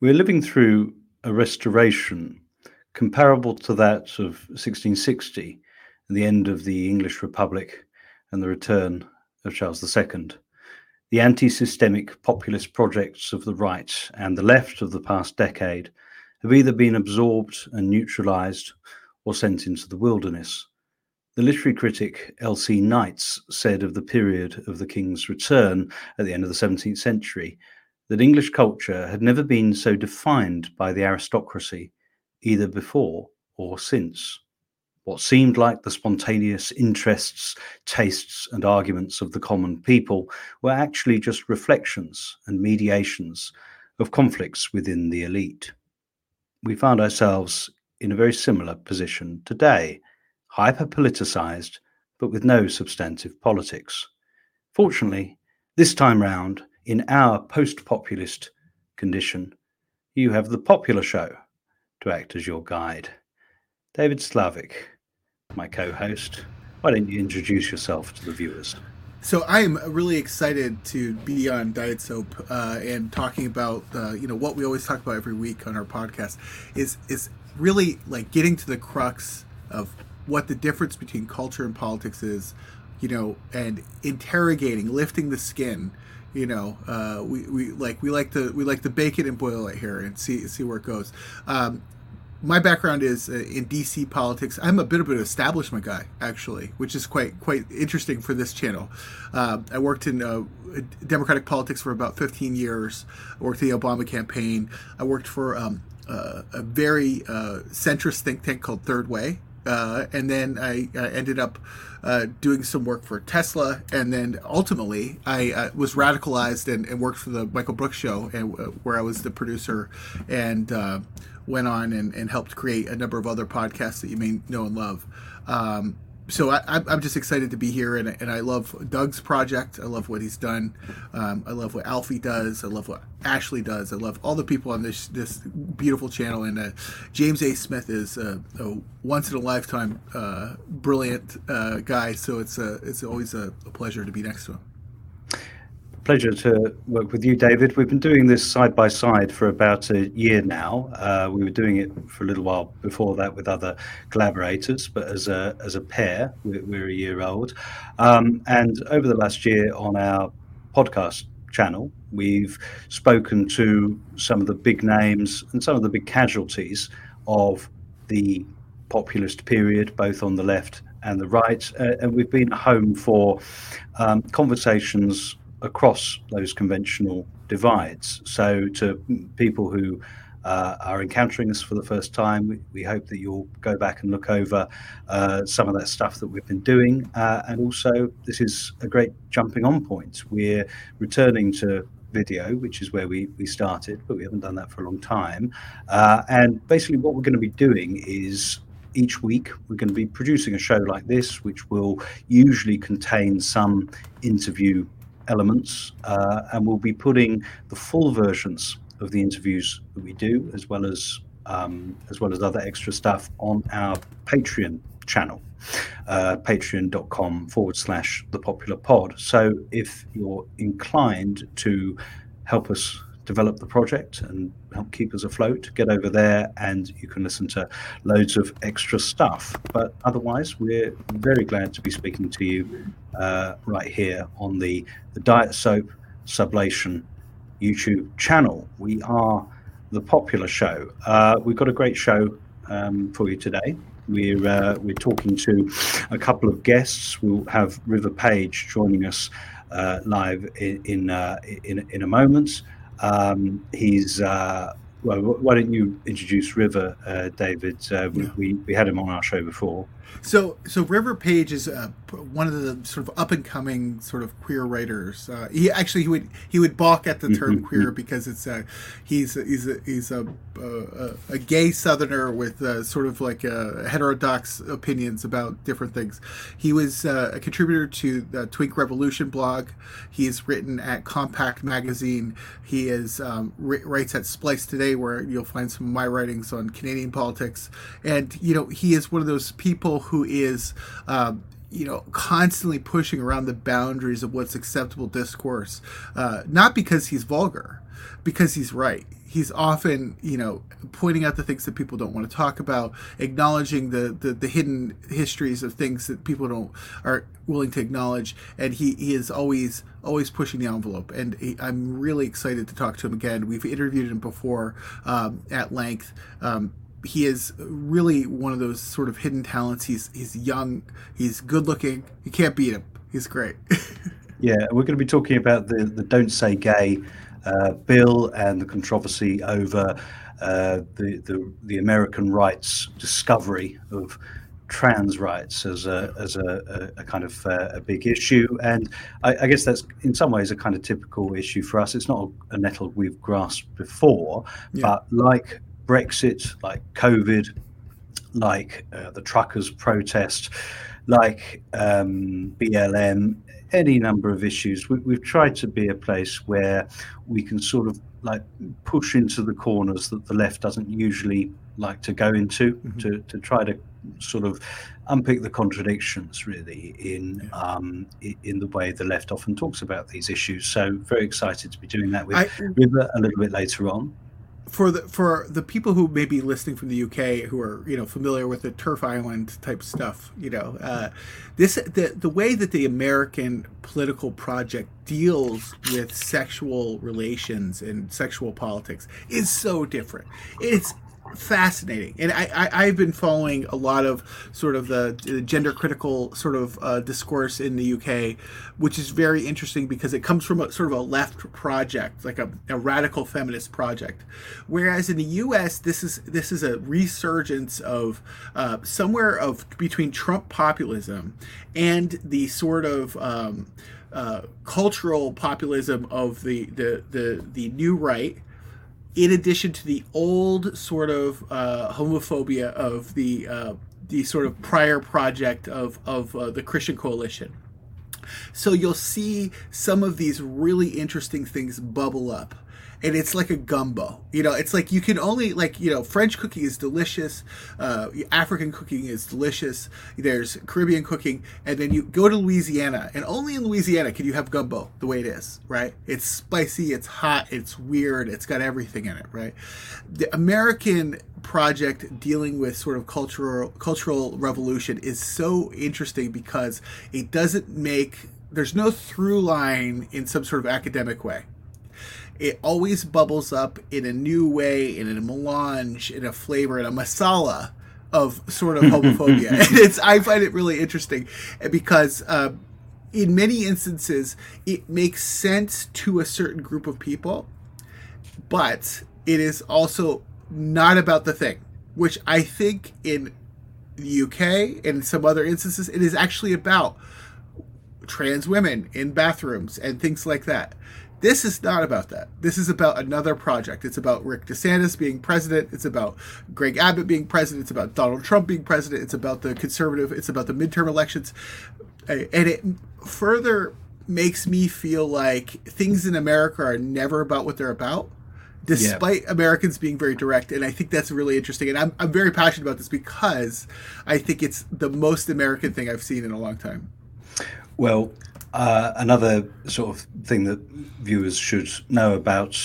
We're living through a restoration comparable to that of 1660 and the end of the English Republic and the return of Charles II. The anti systemic populist projects of the right and the left of the past decade have either been absorbed and neutralized or sent into the wilderness. The literary critic L.C. Knights said of the period of the king's return at the end of the 17th century that English culture had never been so defined by the aristocracy, either before or since. What seemed like the spontaneous interests, tastes, and arguments of the common people were actually just reflections and mediations of conflicts within the elite. We found ourselves in a very similar position today, hyper politicized, but with no substantive politics. Fortunately, this time round, in our post populist condition, you have the popular show to act as your guide. David Slavick, my co host, why don't you introduce yourself to the viewers? So I am really excited to be on Diet Soap uh, and talking about uh, you know what we always talk about every week on our podcast is is really like getting to the crux of what the difference between culture and politics is, you know, and interrogating, lifting the skin you know uh, we, we like we like to we like to bake it and boil it here and see see where it goes um, my background is uh, in DC politics. I'm a bit of an establishment guy, actually, which is quite quite interesting for this channel. Uh, I worked in uh, Democratic politics for about 15 years. I worked in the Obama campaign. I worked for um, uh, a very uh, centrist think tank called Third Way, uh, and then I, ended up uh, doing some work for Tesla, and then ultimately I uh, was radicalized and, and, worked for the Michael Brooks Show, and uh, where I was the producer, and uh, went on and, and, helped create a number of other podcasts that you may know and love. Um, so I, am just excited to be here, and, and, I love Doug's project. I love what he's done. Um, I love what Alfie does. I love what Ashley does. I love all the people on this this beautiful channel. And uh, James A. Smith is a, a once in a lifetime uh, brilliant uh, guy. So it's a, it's always a, a pleasure to be next to him pleasure to work with you, David. We've been doing this side by side for about a year now. Uh, we were doing it for a little while before that with other collaborators, but as a as a pair, we're, we're a year old. Um, and over the last year on our podcast channel, we've spoken to some of the big names and some of the big casualties of the populist period, both on the left and the right. Uh, and we've been home for um, conversations across those conventional divides. So, to people who uh, are encountering us for the first time, we, we, hope that you'll go back and look over uh, some of that stuff that we've been doing. Uh, and also, this is a great jumping on point. We're returning to video, which is where we, we started, but we haven't done that for a long time. Uh, and basically, what we're going to be doing is each week we're going to be producing a show like this, which will usually contain some interview elements, uh, and we'll be putting the full versions of the interviews that we do, as well as um, as well as other extra stuff, on our Patreon channel, uh, patreon.com forward slash the popular pod. So if you're inclined to help us develop the project and help keep us afloat, get over there and you can listen to loads of extra stuff. But otherwise, we're very glad to be speaking to you uh, right here on the, the Diet Soap Sublation YouTube channel. We are the popular show. Uh, we've got a great show um, for you today. We're uh, we're talking to a couple of guests. We'll have River Page joining us uh, live in in, uh, in, in a moment. Um, he's uh, well. Why don't you introduce River, uh, David? Uh, we, we, we had him on our show before. So, so River Page is uh, one of the sort of up and coming sort of queer writers. Uh, he actually he would he would balk at the term mm-hmm. queer because it's uh, he's he's a, he's a, a, a gay Southerner with uh, sort of like uh, heterodox opinions about different things. He was uh, a contributor to the Twink Revolution blog. He's written at Compact Magazine. He is um, writes at Splice Today, where you'll find some of my writings on Canadian politics. And you know he is one of those people who is um, you know, constantly pushing around the boundaries of what's acceptable discourse, uh, not because he's vulgar, because he's right. He's often you know pointing out the things that people don't want to talk about acknowledging the, the the, hidden histories of things that people don't are willing to acknowledge and he, he is always always pushing the envelope. And he, i'm really excited to talk to him again. We've interviewed him before um, at length um, he is really one of those sort of hidden talents. He's he's young he's good looking. You can't beat him. He's great. Yeah we're going to be talking about the the don't say gay uh, bill and the controversy over uh, the, the, the American rights discovery of trans rights as a as a, a, a kind of uh, a big issue, and I, I, guess that's in some ways a kind of typical issue for us. It's not a nettle we've grasped before, yeah. but like Brexit, like COVID, like uh, the truckers' protest, like um, BLM, any number of issues. We, have tried to be a place where we can sort of like push into the corners that the left doesn't usually like to go into mm-hmm. to, to try to sort of unpick the contradictions really in um, in the way the left often talks about these issues. So very excited to be doing that with I, River a little bit later on for the for the people who may be listening from the UK who are you know familiar with the TERF Island type stuff, you know, uh, this the the way that the American political project deals with sexual relations and sexual politics is so different. It's fascinating. And I, I, have been following a lot of sort of the, the gender critical sort of uh, discourse in the UK, which is very interesting because it comes from a sort of a left project, like a, a radical feminist project. Whereas in the US, this is this is a resurgence of uh, somewhere of between Trump populism and the sort of um, uh, cultural populism of the, the the the new right in addition to the old sort of uh, homophobia of the uh, the sort of prior project of of uh, the Christian Coalition. So you'll see some of these really interesting things bubble up and it's like a gumbo. You know, it's like you can only like you know French cooking is delicious, uh, African cooking is delicious. There's Caribbean cooking, and then you go to Louisiana, and only in Louisiana can you have gumbo the way it is. Right? It's spicy, it's hot, it's weird, it's got everything in it. Right? The American project dealing with sort of cultural cultural revolution is so interesting because it doesn't make there's no through line in some sort of academic way it always bubbles up in a new way, in a melange, in a flavor, in a masala of sort of homophobia. and it's I find it really interesting because uh, in many instances it makes sense to a certain group of people, but it is also not about the thing, which I think in the UK and some other instances it is actually about trans women in bathrooms and things like that. This is not about that. This is about another project. It's about Rick DeSantis being president. It's about Greg Abbott being president. It's about Donald Trump being president. It's about the conservative. It's about the midterm elections. And it further makes me feel like things in America are never about what they're about, despite yeah. Americans being very direct. And I think that's really interesting. And I'm, I'm very passionate about this because I think it's the most American thing I've seen in a long time. Well, uh, another sort of thing that viewers should know about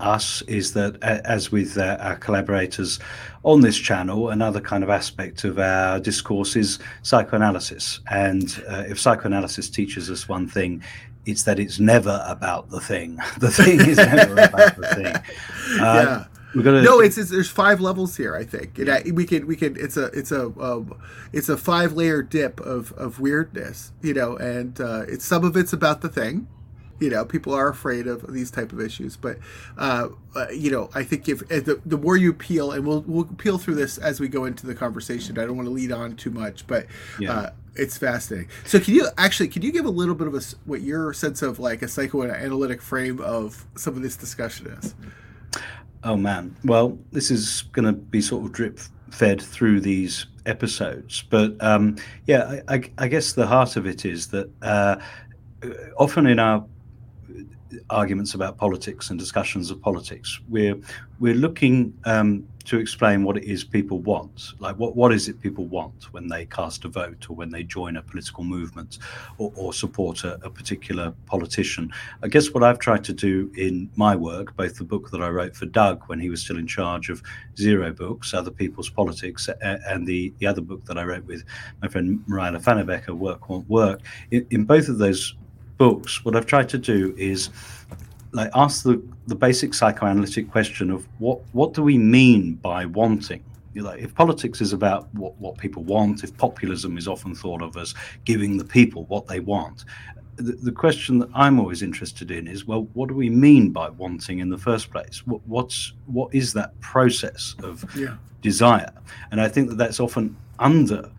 us is that, as with uh, our collaborators on this channel, another kind of aspect of our discourse is psychoanalysis. And uh, if psychoanalysis teaches us one thing, it's that it's never about the thing. The thing is never about the thing. Uh, yeah. We're gonna no, it's, it's there's five levels here. I think. It, we can we can it's a it's a um, it's a five layer dip of of weirdness, you know, and uh, it's some of it's about the thing, you know people are afraid of these type of issues but uh, uh, you know i think if the, the more you peel and we'll we'll peel through this as we go into the conversation. I don't want to lead on too much but yeah. uh, it's fascinating. So can you actually can you give a little bit of a what your sense of like a psychoanalytic frame of some of this discussion is Oh man. Well, this is going to be sort of drip fed through these episodes, but um, yeah, I, I, I, guess the heart of it is that uh, often in our arguments about politics and discussions of politics. We're we're looking um, to explain what it is people want. Like what what is it people want when they cast a vote or when they join a political movement or, or support a, a, particular politician. I guess what I've tried to do in my work, both the book that I wrote for Doug when he was still in charge of Zer0 Books, Other People's Politics, and the the other book that I wrote with my friend Mareile Pfannebecker, Work Won't Work. In, in both of those books, what I've tried to do is like ask the, the basic psychoanalytic question of what what do we mean by wanting? You know, if politics is about what, what people want, if populism is often thought of as giving the people what they want, the, the question that I'm always interested in is, well, what do we mean by wanting in the first place? What, what's what is that process of yeah. desire? And I think that that's often under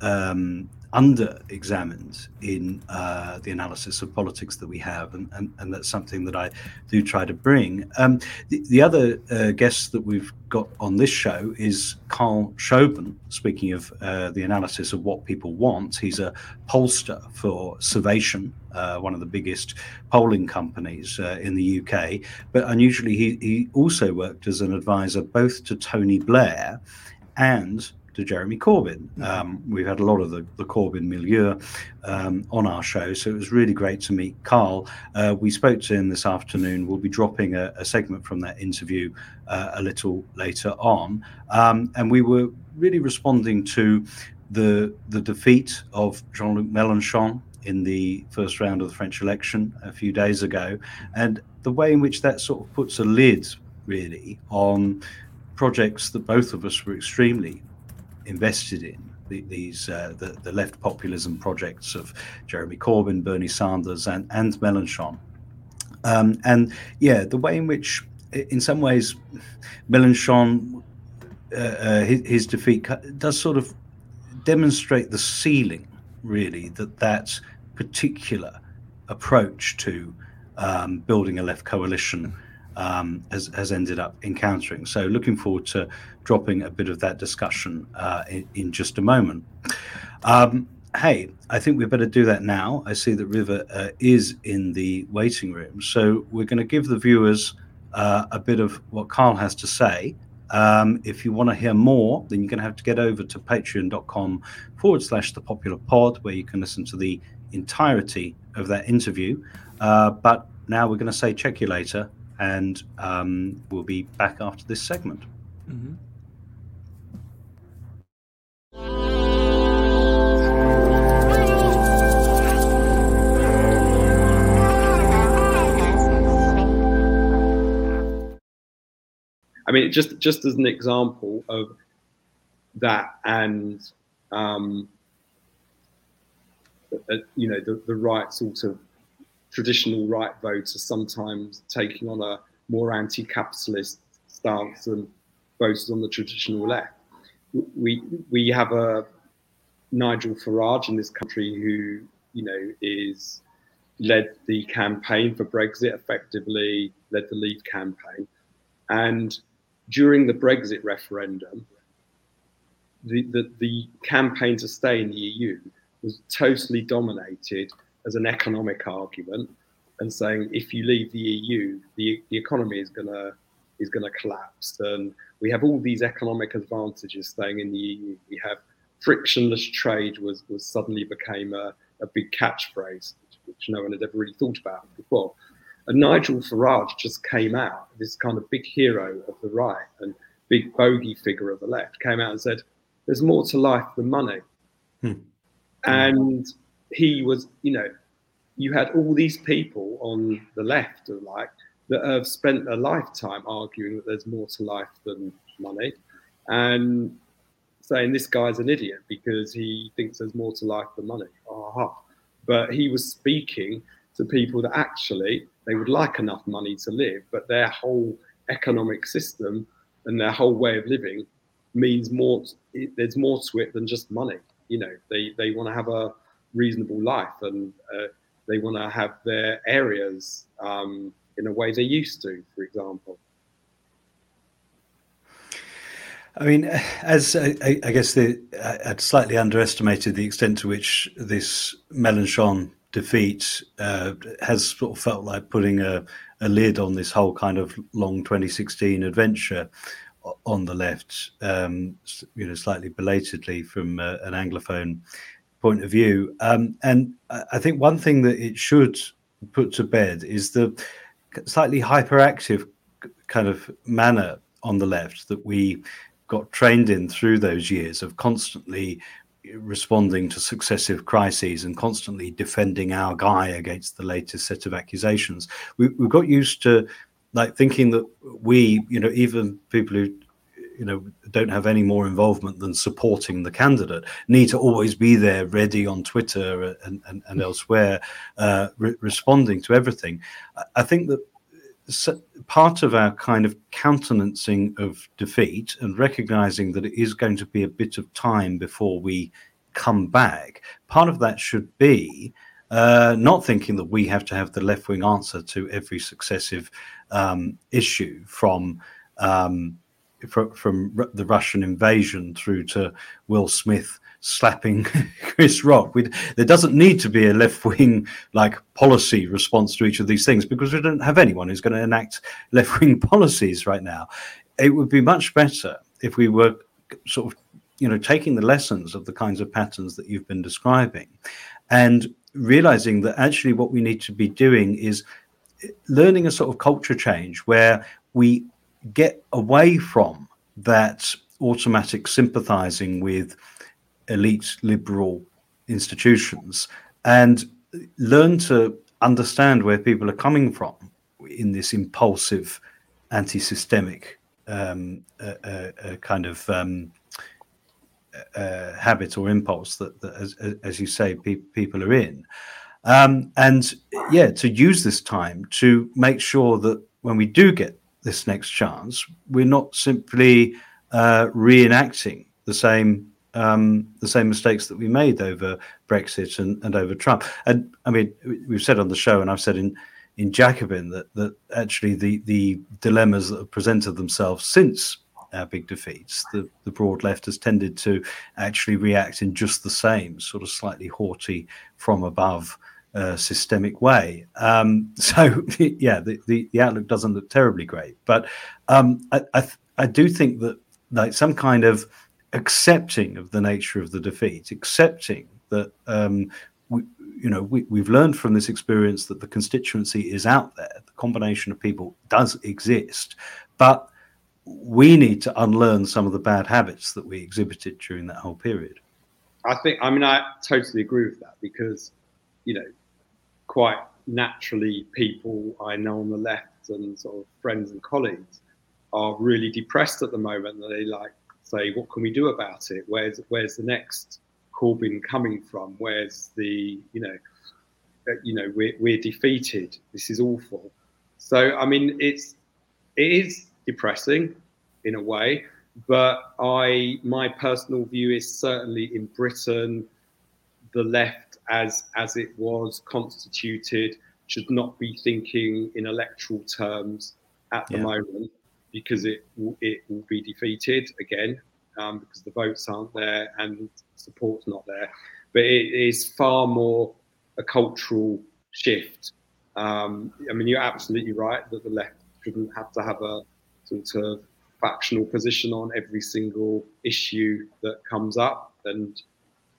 um, under examined in uh, the analysis of politics that we have, and, and, and, that's something that I do try to bring. Um, the, the, other uh, guest that we've got on this show is Carl Shoben, speaking of uh, the analysis of what people want. He's a pollster for Survation, uh, one of the biggest polling companies uh, in the UK, but unusually, he, he also worked as an advisor both to Tony Blair and to Jeremy Corbyn. Mm-hmm. Um, we've had a lot of the, the Corbyn milieu um, on our show, so it was really great to meet Carl. Uh, we spoke to him this afternoon. We'll be dropping a, a segment from that interview uh, a little later on. Um, and we were really responding to the, the defeat of Jean Luc Mélenchon in the first round of the French election a few days ago, and the way in which that sort of puts a lid really on projects that both of us were extremely invested in the, these uh, the, the left populism projects of Jeremy Corbyn, Bernie Sanders, and and Mélenchon. Um, and yeah, the way in which, in some ways, Mélenchon, uh, uh, his, his, defeat does sort of demonstrate the ceiling, really, that that particular approach to um, building a left coalition um, has, has ended up encountering. So, looking forward to dropping a bit of that discussion uh, in, in, just a moment. Um, hey, I think we better do that now. I see that River uh, is in the waiting room. So, we're going to give the viewers uh, a bit of what Carl has to say. Um, if you want to hear more, then you're going to have to get over to patreon.com forward slash the popular pod, where you can listen to the entirety of that interview. Uh, but now we're going to say check you later and um, we'll be back after this segment. Mm-hmm. I mean, just just as an example of that, and um, uh, you know, the, the right sort of traditional right voters sometimes taking on a more anti-capitalist stance than voters on the traditional left. We we have a Nigel Farage in this country who you know is led the campaign for Brexit effectively, led the Leave campaign, and during the Brexit referendum, the, the, the campaign to stay in the EU was totally dominated as an economic argument and saying if you leave the EU, the, the economy is gonna is gonna collapse. And we have all these economic advantages staying in the EU. We have frictionless trade was was suddenly became a, a big catchphrase, which, which no one had ever really thought about before. And Nigel Farage just came out, this kind of big hero of the right and big bogey figure of the left, came out and said, "There's more to life than money." Hmm. And he was, you know, you had all these people on the left, like, that have spent a lifetime arguing that there's more to life than money, and saying this guy's an idiot because he thinks there's more to life than money. Aha. But he was speaking to people that actually they would like enough money to live, but their whole economic system and their whole way of living means more. There's more to it than just money. You know, they they want to have a reasonable life, and uh, they want to have their areas um, in a way they used to, for example. I mean, as I, I guess the, I would slightly underestimated the extent to which this Mélenchon defeat uh, has sort of felt like putting a, a lid on this whole kind of long 2016 adventure on the left, um, you know, slightly belatedly from uh, an Anglophone point of view. Um, and I think one thing that it should put to bed is the slightly hyperactive kind of manner on the left that we got trained in through those years of constantly responding to successive crises and constantly defending our guy against the latest set of accusations. We, we got used to like thinking that we, you know, even people who you know don't have any more involvement than supporting the candidate. Need to always be there ready on twitter and, and, and elsewhere uh, re- responding to everything. I think that part of our kind of countenancing of defeat and recognizing that it is going to be a bit of time before we come back part of that should be uh, not thinking that we have to have the left wing answer to every successive um, issue from um, from, from the Russian invasion through to Will Smith slapping Chris Rock. We'd, there doesn't need to be a left wing like policy response to each of these things because we don't have anyone who's going to enact left wing policies right now. It would be much better if we were sort of you know taking the lessons of the kinds of patterns that you've been describing and realizing that actually what we need to be doing is eh, learning a sort of culture change where we get away from that automatic sympathizing with elite liberal institutions and learn to understand where people are coming from in this impulsive anti-systemic um, uh, uh, uh, kind of um, uh, habit or impulse that, that as, as, you say pe- people are in. Um, and yeah to use this time to make sure that when we do get this next chance, we're not simply uh, reenacting the same um, the same mistakes that we made over Brexit and, and over Trump. And I mean, we've said on the show, and I've said in in Jacobin that that actually the the dilemmas that have presented themselves since our big defeats, the, the broad left has tended to actually react in just the same sort of slightly haughty from above systemic way. Um, so yeah, the, the, the, outlook doesn't look terribly great, but um, I, I, I do think that like some kind of accepting of the nature of the defeat, accepting that um, we, you know we, we've learned from this experience that the constituency is out there, the combination of people does exist, but we need to unlearn some of the bad habits that we exhibited during that whole period. I think I mean I totally agree with that because you know quite naturally people I know on the left and sort of friends and colleagues are really depressed at the moment. They like say, what can we do about it? Where's where's the next Corbyn coming from? Where's the you know uh, you know we're we're defeated. This is awful. So I mean it's it is depressing in a way, but I my personal view is certainly in Britain the left as as it was constituted should not be thinking in electoral terms at the yeah. moment because it it will be defeated again um, because the votes aren't there and support's not there. But it is far more a cultural shift. Um, I mean, you're absolutely right that the left shouldn't have to have a sort of factional position on every single issue that comes up, and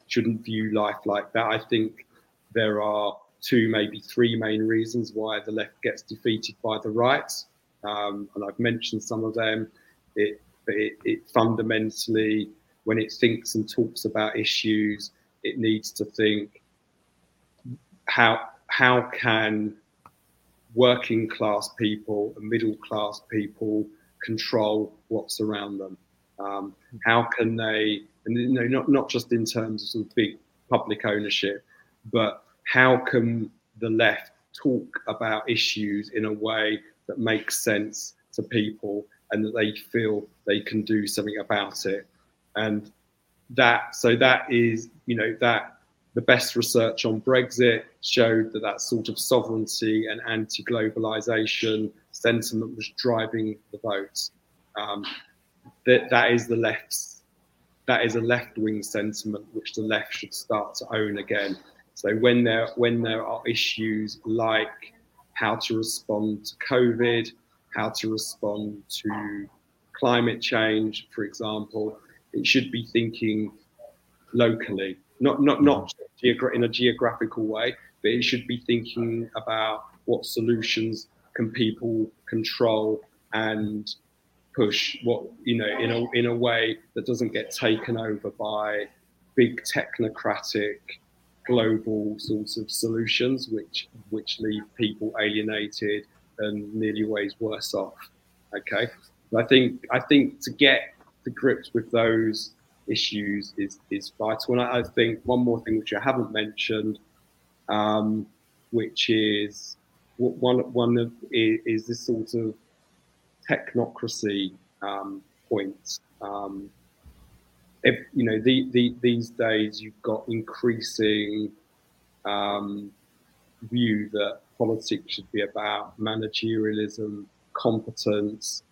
shouldn't view life like that. I think there are two, maybe three main reasons why the left gets defeated by the right, um, and I've mentioned some of them. It, it, it fundamentally, when it thinks and talks about issues, it needs to think how how can working class people and middle class people control what's around them? Um, how can they and you know, not not just in terms of, sort of big public ownership, but how can the left talk about issues in a way that makes sense to people and that they feel they can do something about it, and that so that is you know that the best research on Brexit showed that that sort of sovereignty and anti-globalization sentiment was driving the votes. Um, that that is the left's that is a left wing sentiment which the left should start to own again. So when there when there are issues like how to respond to COVID, how to respond to climate change, for example, it should be thinking locally, not not not mm-hmm. geogra- in a geographical way, but it should be thinking about what solutions can people control and push what you know in a in a way that doesn't get taken over by big technocratic global sorts of solutions which which leave people alienated and nearly always worse off. Okay? I think i think to get to grips with those issues is is vital. And i, I think one more thing which i haven't mentioned um, which is one one of is this sort of technocracy um. Um, if you know the, the, these days, you've got increasing um, view that politics should be about managerialism, competence,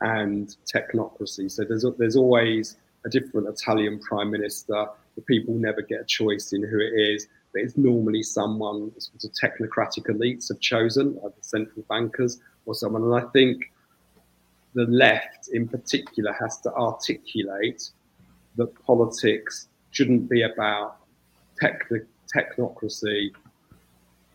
and technocracy. So there's there's always a different Italian prime minister. The people never get a choice in who it is, but it's normally someone sort of technocratic elites have chosen, like the central bankers or someone. And I think the left in particular has to articulate that politics shouldn't be about technocracy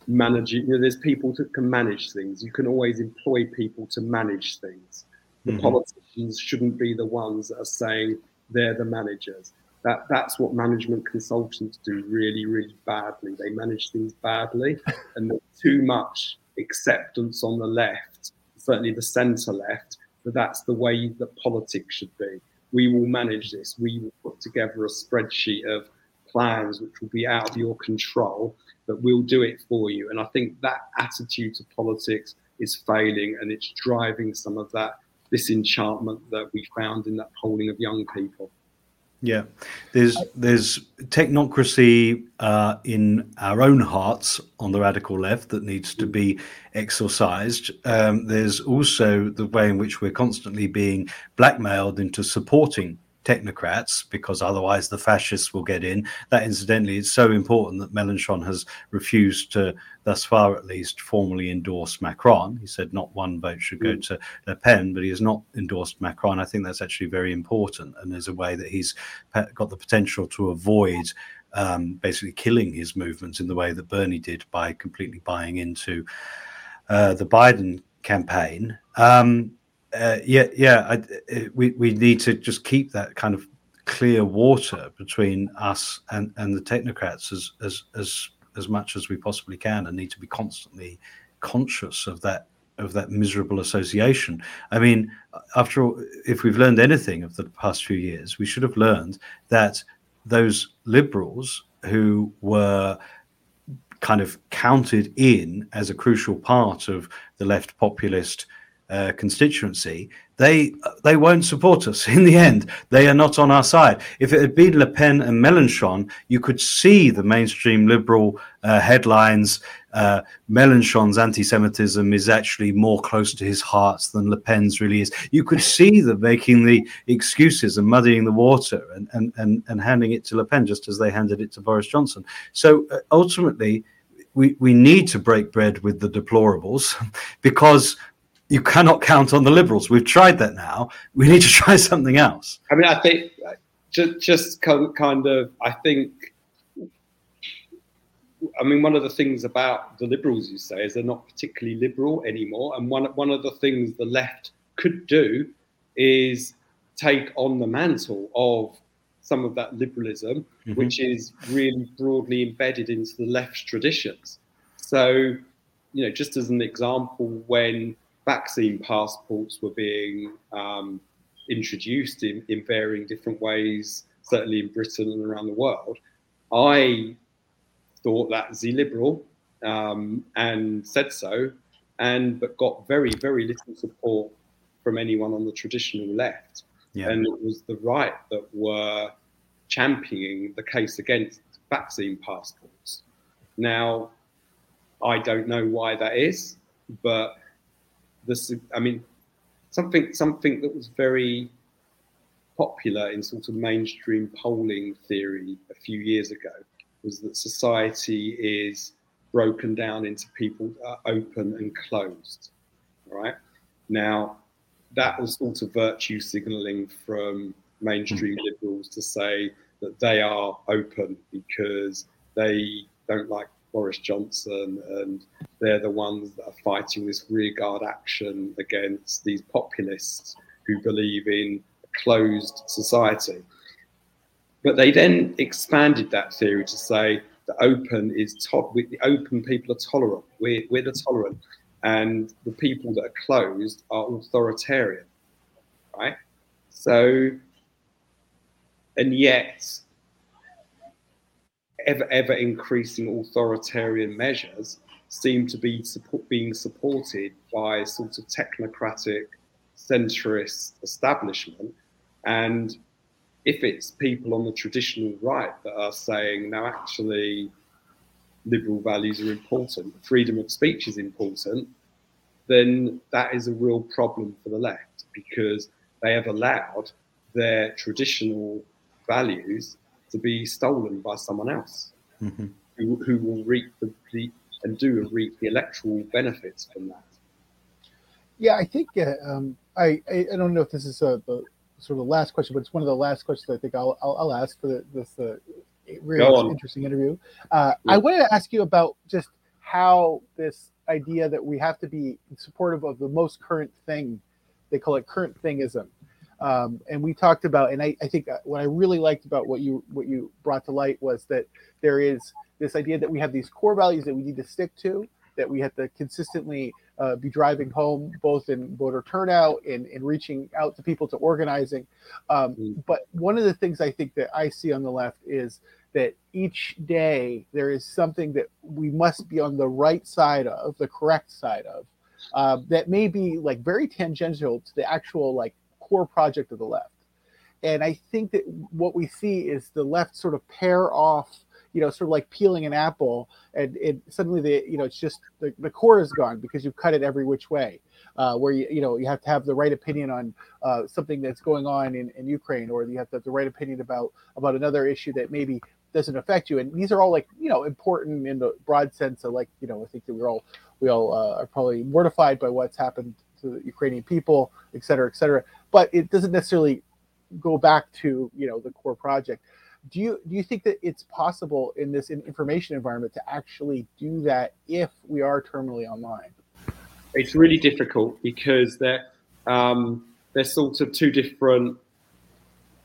managing you know, there's people that can manage things. You can always employ people to manage things. The mm-hmm. politicians shouldn't be the ones that are saying they're the managers. That that's what management consultants do really really badly. They manage things badly and there's too much acceptance on the left certainly the center left that that's the way that politics should be. We will manage this. We will put together a spreadsheet of plans which will be out of your control, but we'll do it for you. And I think that attitude to politics is failing and it's driving some of that disenchantment that we found in that polling of young people. Yeah, there's there's technocracy uh, in our own hearts on the radical left that needs to be exorcised. Um, there's also the way in which we're constantly being blackmailed into supporting technocrats because otherwise the fascists will get in. That, incidentally, is so important that Mélenchon has refused to, thus far at least, formally endorse Macron. He said not one vote should go mm. to Le Pen, but he has not endorsed Macron. I think that's actually very important, and there's a way that he's got the potential to avoid. Um, basically, killing his movements in the way that Bernie did by completely buying into uh, the Biden campaign. Um, uh, yeah, yeah, I, it, we we need to just keep that kind of clear water between us and and the technocrats as as as as much as we possibly can, and need to be constantly conscious of that of that miserable association. I mean, after all, if we've learned anything of the past few years, we should have learned that those liberals who were kind of counted in as a crucial part of the left populist uh, constituency, they they won't support us in the end. They are not on our side. If it had been Le Pen and Mélenchon, you could see the mainstream liberal uh, headlines. Uh, Mélenchon's anti-Semitism is actually more close to his heart than Le Pen's really is. You could see them making the excuses and muddying the water and, and, and, and handing it to Le Pen just as they handed it to Boris Johnson. So uh, ultimately, we, we need to break bread with the deplorables because you cannot count on the liberals. We've tried that now. We need to try something else. I mean, I think just, just kind of, I think, I mean, one of the things about the liberals, you say, is they're not particularly liberal anymore. And one, one of the things the left could do is take on the mantle of some of that liberalism, mm-hmm. which is really broadly embedded into the left's traditions. So, you know, just as an example, when vaccine passports were being um, introduced in, in varying different ways, certainly in Britain and around the world, I thought that the liberal um, and said so, and but got very, very little support from anyone on the traditional left. Yeah. And it was the right that were championing the case against vaccine passports. Now, I don't know why that is, but this, I mean, something something that was very popular in sort of mainstream polling theory a few years ago was that society is broken down into people that are open and closed. Right now, that was sort of virtue signaling from mainstream mm-hmm. liberals to say that they are open because they don't like Boris Johnson and they're the ones that are fighting this rearguard action against these populists who believe in a closed society. But they then expanded that theory to say that open is to- the open people are tolerant. We're, we're the tolerant, and the people that are closed are authoritarian, right? So, and yet, ever ever increasing authoritarian measures seem to be support, being supported by sort of technocratic centrist establishment. And if it's people on the traditional right that are saying, no, actually, liberal values are important, freedom of speech is important, then that is a real problem for the left because they have allowed their traditional values to be stolen by someone else mm-hmm. who, who will reap the, the, and do reap the electoral benefits from that. Yeah, I think uh, um, I, I, I don't know if this is a, the sort of the last question, but it's one of the last questions I think I'll I'll, I'll ask for the, this uh, really interesting interview. Uh, yeah. I wanted to ask you about just how this idea that we have to be supportive of the most current thing, they call it current thingism. Um, and we talked about, and I, I think what I really liked about what you what you brought to light was that there is this idea that we have these core values that we need to stick to, that we have to consistently uh, be driving home, both in voter turnout and in reaching out to people to organizing. Um, mm. But one of the things I think that I see on the left is that each day there is something that we must be on the right side of, the correct side of, uh, that may be like very tangential to the actual like core project of the left. And I think that what we see is the left sort of pair off you know, sort of like peeling an apple, and it suddenly the you know it's just the, the core is gone because you've cut it every which way. Uh, where you you know you have to have the right opinion on uh, something that's going on in, in Ukraine, or you have to have the right opinion about about another issue that maybe doesn't affect you. And these are all like you know important in the broad sense of like you know I think that we're all we all uh, are probably mortified by what's happened to the Ukrainian people, et cetera, et cetera. But it doesn't necessarily go back to you know the core project do you do you think that it's possible in this information environment to actually do that if we are terminally online? It's really difficult because they're um, they're sort of two different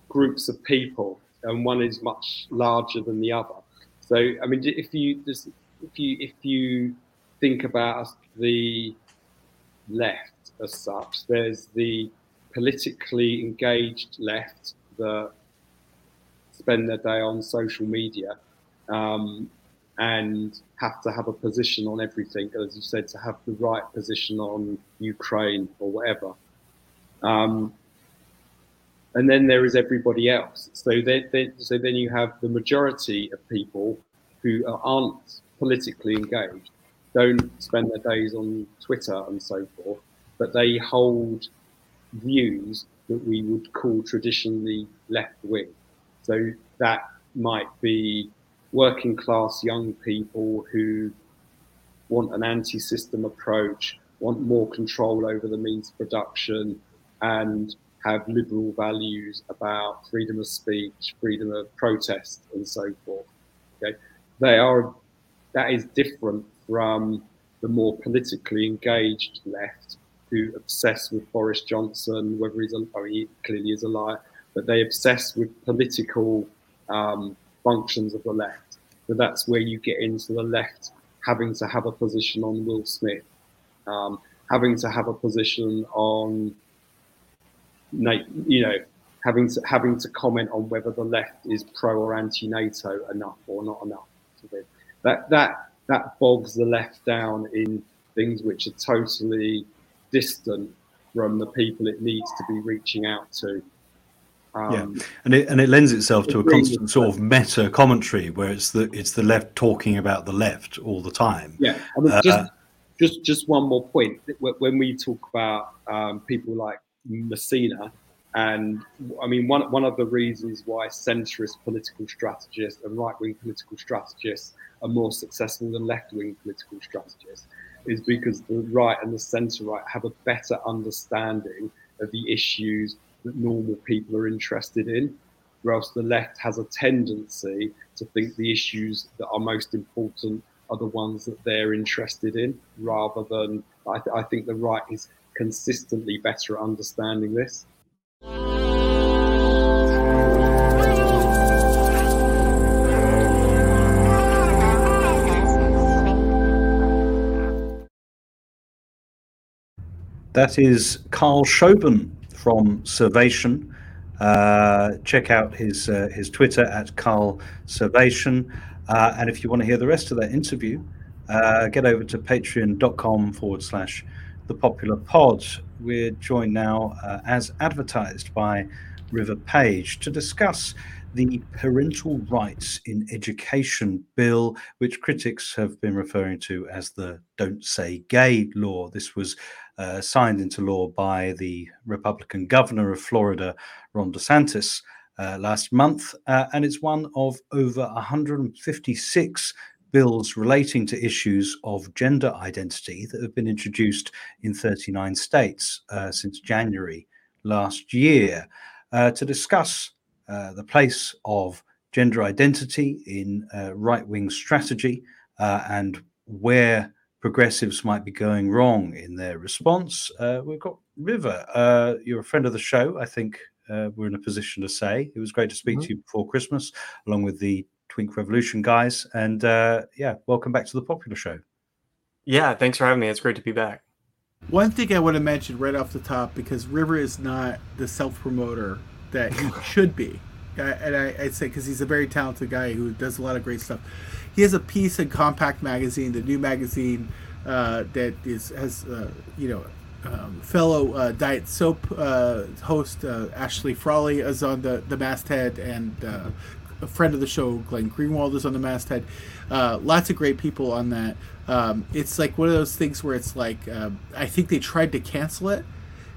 groups of people, and one is much larger than the other. So, I mean, if you if you if you think about the left as such, there's the politically engaged left that spend their day on social media um, and have to have a position on everything, as you said, to have the right position on Ukraine or whatever. Um, and then there is everybody else. So then, so then you have the majority of people who aren't politically engaged, don't spend their days on Twitter and so forth, but they hold views that we would call traditionally left wing. So that might be working class young people who want an anti system approach, want more control over the means of production, and have liberal values about freedom of speech, freedom of protest, and so forth. Okay, they are that is different from the more politically engaged left who obsess with Boris Johnson, whether he's a, oh, he clearly is a liar, but they obsess with political um, functions of the left. So that's where you get into the left having to have a position on Will Smith, um, having to have a position on, you know, having to having to comment on whether the left is pro or anti-NATO enough or not enough. That that that bogs the left down in things which are totally distant from the people it needs to be reaching out to. Um, yeah, and it and it lends itself to a constant sort of meta commentary where it's the it's the left talking about the left all the time. Yeah, I mean, uh, just just just one more point. When we talk about um, people like Messina, And I mean, one, one of the reasons why centrist political strategists and right wing political strategists are more successful than left wing political strategists is because the right and the centre right have a better understanding of the issues that normal people are interested in, whereas the left has a tendency to think the issues that are most important are the ones that they're interested in, rather than I, th- I think the right is consistently better at understanding this. That is Carl Shoben from Survation. Uh, check out his uh, his Twitter at Carl Survation. Uh, and if you want to hear the rest of that interview, uh, get over to patreon.com forward slash the popular pod. We're joined now, uh, as advertised by River Page, to discuss the Parental Rights in Education Bill, which critics have been referring to as the Don't Say Gay law. This was uh, signed into law by the Republican governor of Florida, Ron DeSantis, uh, last month, uh, and it's one of over 156 bills relating to issues of gender identity that have been introduced in 39 states uh, since January last year. Uh, to discuss uh, the place of gender identity in right wing strategy and where progressives might be going wrong in their response. Uh, we've got River. Uh, you're a friend of the show, I think we're in a position to say. It was great to speak mm-hmm. to you before Christmas, along with the Twink Revolution guys. And yeah, welcome back to the popular show. Yeah, thanks for having me. It's great to be back. One thing I want to mention right off the top, because River is not the self promoter that he should be. and I, would say because he's a very talented guy who does a lot of great stuff. He has a piece in Compact Magazine, the new magazine uh, that is has uh, you know um, fellow uh, Diet Soap uh, host uh, Ashley Frawley is on the the masthead, and uh, a friend of the show Glenn Greenwald is on the masthead. lots of great people on that. Um, it's like one of those things where it's like I think they tried to cancel it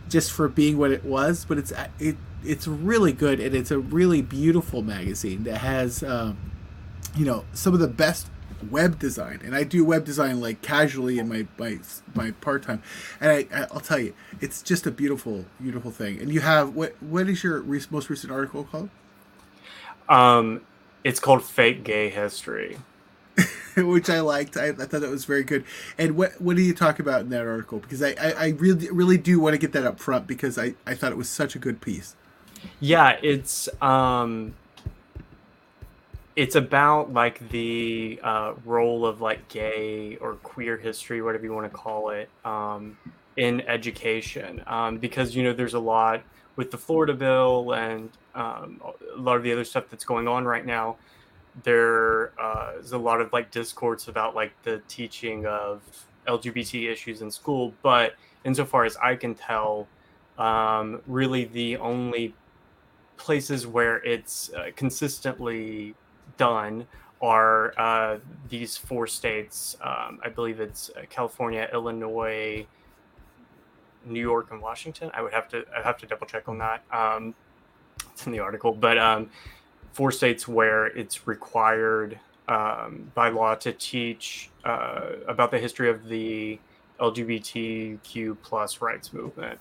just for being what it was, but it's it it's really good and it's a really beautiful magazine that has um, you know some of the best web design and i do web design like casually in my my, my part-time and I, i'll tell you it's just a beautiful beautiful thing and you have what what is your re- most recent article called um it's called fake gay history which I liked. I, I, thought that was very good. And what what do you talk about in that article? Because I, I, I really really do want to get that up front because I, I thought it was such a good piece. Yeah, it's um it's about like the uh, role of like gay or queer history, whatever you want to call it, um, in education. Um, because you know, there's a lot with the Florida bill and um, a lot of the other stuff that's going on right now. There uh, is a lot of like discourse about like the teaching of LGBT issues in school, but insofar as I can tell, um, really the only places where it's uh, consistently done are uh, these four states. Um, I believe it's uh, California, Illinois, New York, and Washington. I would have to I have to double check on that. Um, it's in the article, but um, four states where it's required um, by law to teach uh, about the history of the LGBTQ plus rights movement.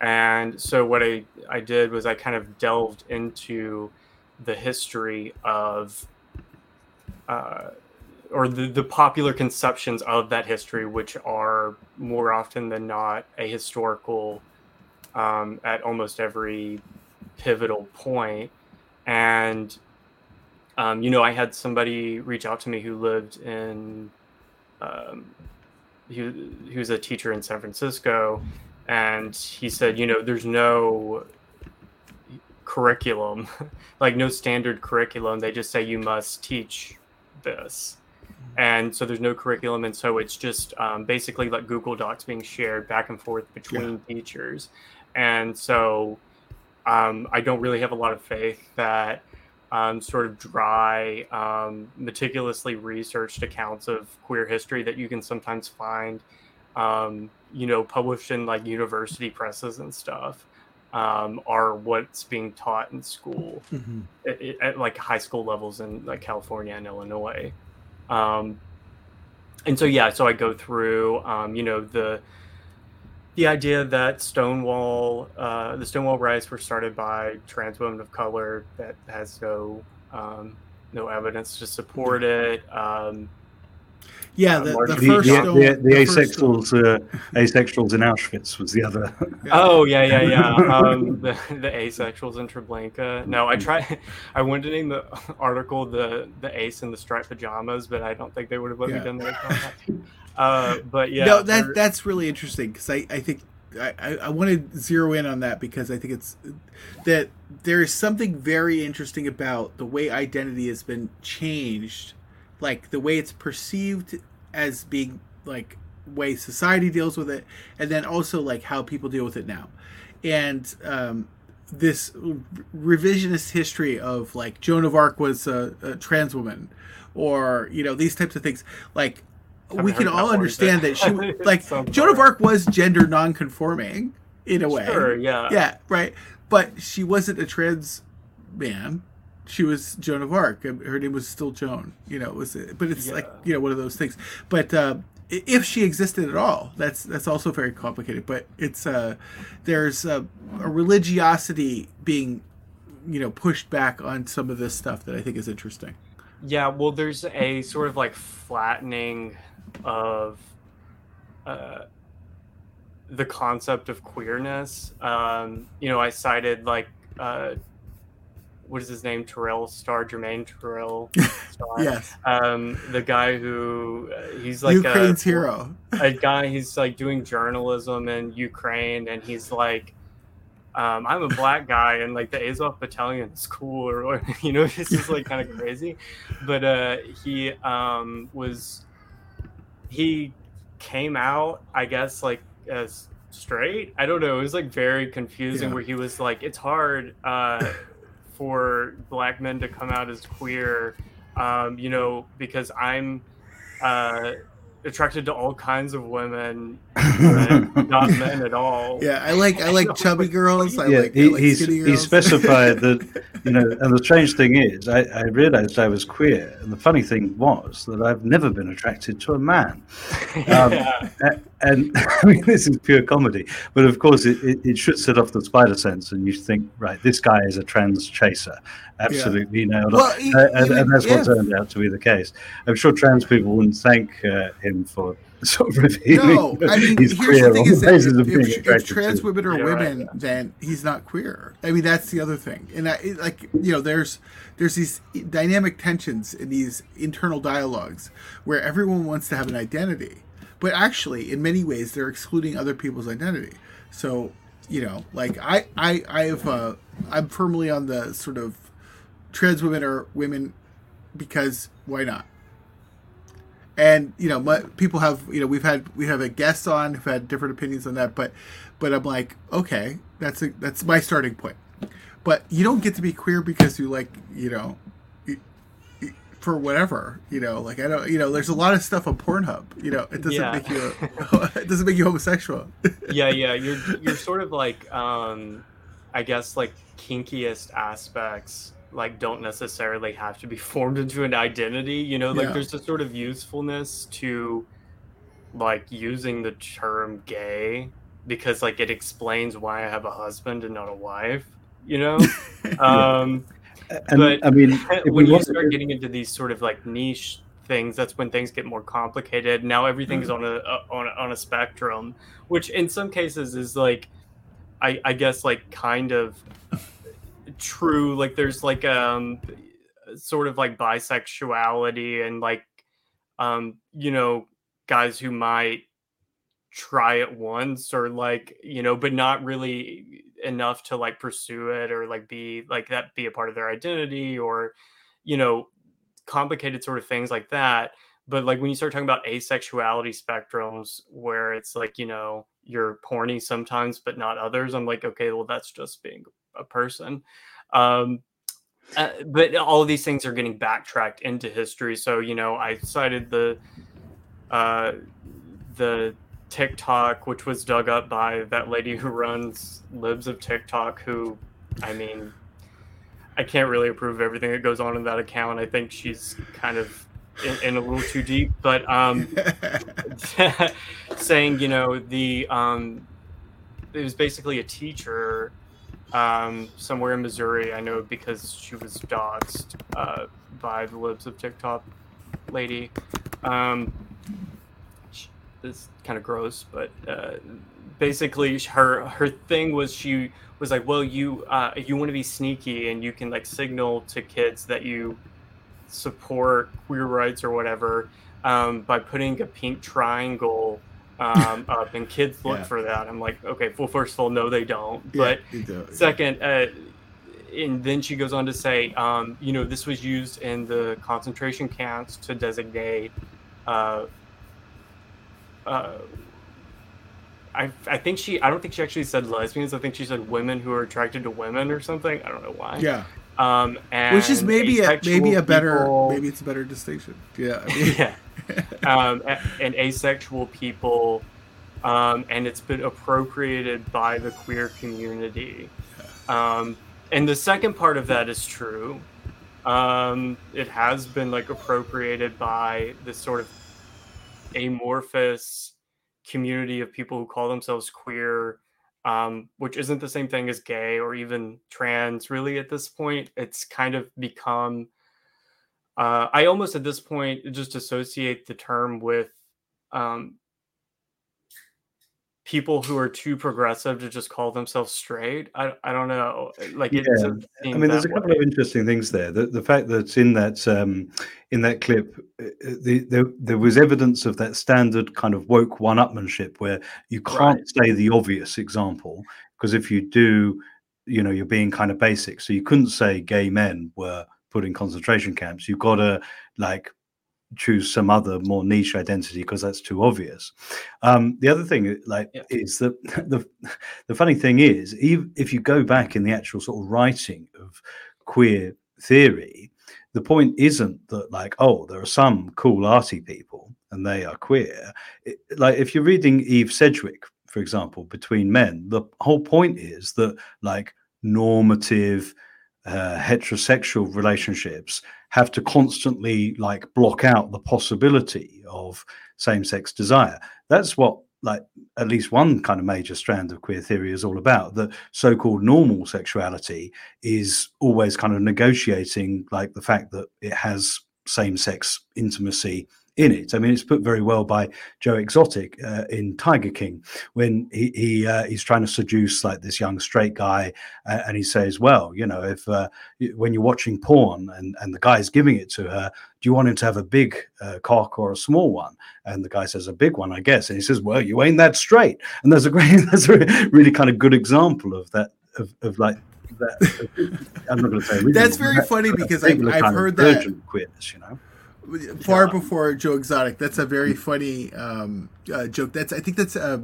And so what I, I did was I kind of delved into the history of, uh, or the, the popular conceptions of that history, which are more often than not ahistorical um, at almost every pivotal point. And, um, you know, I had somebody reach out to me who lived in, um, he, he was a teacher in San Francisco and he said, you know, there's no curriculum, like no standard curriculum. They just say you must teach this. And so there's no curriculum. And so it's just um, basically like Google Docs being shared back and forth between yeah. teachers. And so um, I don't really have a lot of faith that um, sort of dry, um, meticulously researched accounts of queer history that you can sometimes find um, you know, published in like university presses and stuff um, are what's being taught in school mm-hmm. at, at, like high school levels in like California and Illinois. Um, and so yeah, so I go through, um, you know, the the idea that Stonewall, uh, the Stonewall riots were started by trans women of color that has no um, no evidence to support it. Um, yeah, the, the, the first the, the, the, the asexuals, uh, asexuals in Auschwitz was the other. oh yeah, yeah, yeah. Um, the, the asexuals in Treblinka. No, I tried. I wanted to name the article the the ace in the striped pajamas, but I don't think they would have let yeah. me done that. Uh, but yeah, no, that that's really interesting because I I think I, I want to zero in on that because I think it's that there is something very interesting about the way identity has been changed, like the way it's perceived as being like way society deals with it, and then also like how people deal with it now, and um, this revisionist history of like Joan of Arc was a, a trans woman, or you know these types of things, like we can all understand that she like Joan of Arc was gender non-conforming in a way. Sure, yeah. Yeah, right. But she wasn't a trans man. She was Joan of Arc. Her name was still Joan. You know, it was but it's yeah. like, you know, one of those things. But uh, if she existed at all, that's that's also very complicated. But it's uh, there's a, a religiosity being, you know, pushed back on some of this stuff that I think is interesting. Yeah, well, there's a sort of like flattening of uh, the concept of queerness. Um, you know, I cited like uh, what is his name? Terrell Starr, Jermaine Terrell. Starr. yes. Um, the guy who uh, he's like Ukraine's a, hero. a guy. He's like doing journalism in Ukraine, and he's like. Um, I'm a black guy, and like the Azov battalion is cool, or, you know, this is like kind of crazy. But uh, he um, was he came out, I guess, like as straight. I don't know. It was like very confusing yeah. where he was like, it's hard uh, for black men to come out as queer, um, you know, because I'm. Uh, attracted to all kinds of women, not men at all. Yeah, I like I like chubby girls. I yeah, like, he, I like he's, he specified that you know, and the strange thing is, I, I, realized I was queer, and the funny thing was that I've never been attracted to a man. Um, yeah. And, I mean, this is pure comedy, but of course, it, it, it should set off the spider sense, and you think, right, this guy is a trans chaser, absolutely yeah. nailed well, he, uh, and, and, that's yeah. what turned out to be the case. I'm sure trans people wouldn't thank uh, him for sort of revealing. No, I mean, he's here's the thing: is that if, if, trans women are women, right. then he's not queer. I mean, that's the other thing, and I, like you know, there's there's these dynamic tensions in these internal dialogues where everyone wants to have an identity, but actually, in many ways, they're excluding other people's identity. So you know, like I I I have uh, I'm firmly on the sort of trans women are women because why not? and you know my, people have you know we've had we have a guest on who've had different opinions on that but but i'm like okay that's a, that's my starting point but you don't get to be queer because you like you know for whatever you know like i don't you know there's a lot of stuff on pornhub you know it doesn't yeah. make you it doesn't make you homosexual yeah yeah you're you're sort of like um i guess like kinkiest aspects like don't necessarily have to be formed into an identity you know like yeah. there's a sort of usefulness to like using the term gay because like it explains why i have a husband and not a wife you know um and, but i mean when you start getting into these sort of like niche things that's when things get more complicated now everything's mm. on a, a on a on a spectrum which in some cases is like i i guess like kind of true like there's like um sort of like bisexuality and like um you know guys who might try it once or like you know but not really enough to like pursue it or like be like that be a part of their identity or you know complicated sort of things like that but like when you start talking about asexuality spectrums where it's like you know you're horny sometimes but not others i'm like okay well that's just being a person um, uh, but all these things are getting backtracked into history. So you know, I cited the uh, the TikTok, which was dug up by that lady who runs Libs of TikTok, who, I mean, I can't really approve everything that goes on in that account. I think she's kind of in, in a little too deep, but um, saying, you know, the um, it was basically a teacher um, somewhere in Missouri. I know because she was doxxed uh, by the Libs of TikTok lady. Um, it's kind of gross, but uh, basically her her thing was she was like, well, you uh, you want to be sneaky and you can like signal to kids that you support queer rights or whatever um, by putting a pink triangle um, up, and kids look yeah. for that. I'm like, okay, well, first of all, no, they don't. Yeah, but don't. second, uh, and then she goes on to say, um, you know, this was used in the concentration camps to designate. Uh, uh, I, I think she I don't think she actually said lesbians. I think she said women who are attracted to women or something. I don't know why. Yeah. Um, which is maybe a maybe a better people, maybe it's a better distinction. Yeah. I mean. yeah. Um, and asexual people, um, and it's been appropriated by the queer community. Um, and the second part of that is true. Um, it has been like appropriated by this sort of amorphous community of people who call themselves queer, um, which isn't the same thing as gay or even trans, really, at this point. It's kind of become, uh, I almost at this point just associate the term with um, people who are too progressive to just call themselves straight. I, I don't know. Like, yeah, I mean, there's a couple way. of interesting things there. The, the fact that in that um, in that clip, uh, uh, the, there there was evidence of that standard kind of woke one-upmanship where you can't right. say the obvious example because if you do, you know, you're being kind of basic. So you couldn't say gay men were put in concentration camps. You've got to like choose some other more niche identity because that's too obvious. Um, the other thing, like, yeah. is that the the funny thing is, even if you go back in the actual sort of writing of queer theory, the point isn't that like, oh, there are some cool arty people and they are queer. It, like, if you're reading Eve Sedgwick, for example, between men, the whole point is that like normative uh, heterosexual relationships have to constantly like block out the possibility of same-sex desire. That's what like at least one kind of major strand of queer theory is all about that so-called normal sexuality is always kind of negotiating like the fact that it has same-sex intimacy in it. I mean, it's put very well by Joe Exotic uh, in Tiger King when he, he uh, he's trying to seduce like this young straight guy, uh, and he says, "Well, you know, if uh, when you're watching porn and and the guy's giving it to her, do you want him to have a big uh, cock or a small one?" And the guy says, "A big one, I guess." And he says, "Well, you ain't that straight." And there's a great, that's a really kind of good example of that of, of like that. I'm not going to say that's very funny because I've, I've heard that queerness, you know far yeah. before Joe Exotic. That's a very funny um, uh, joke. That's I think that's. Uh,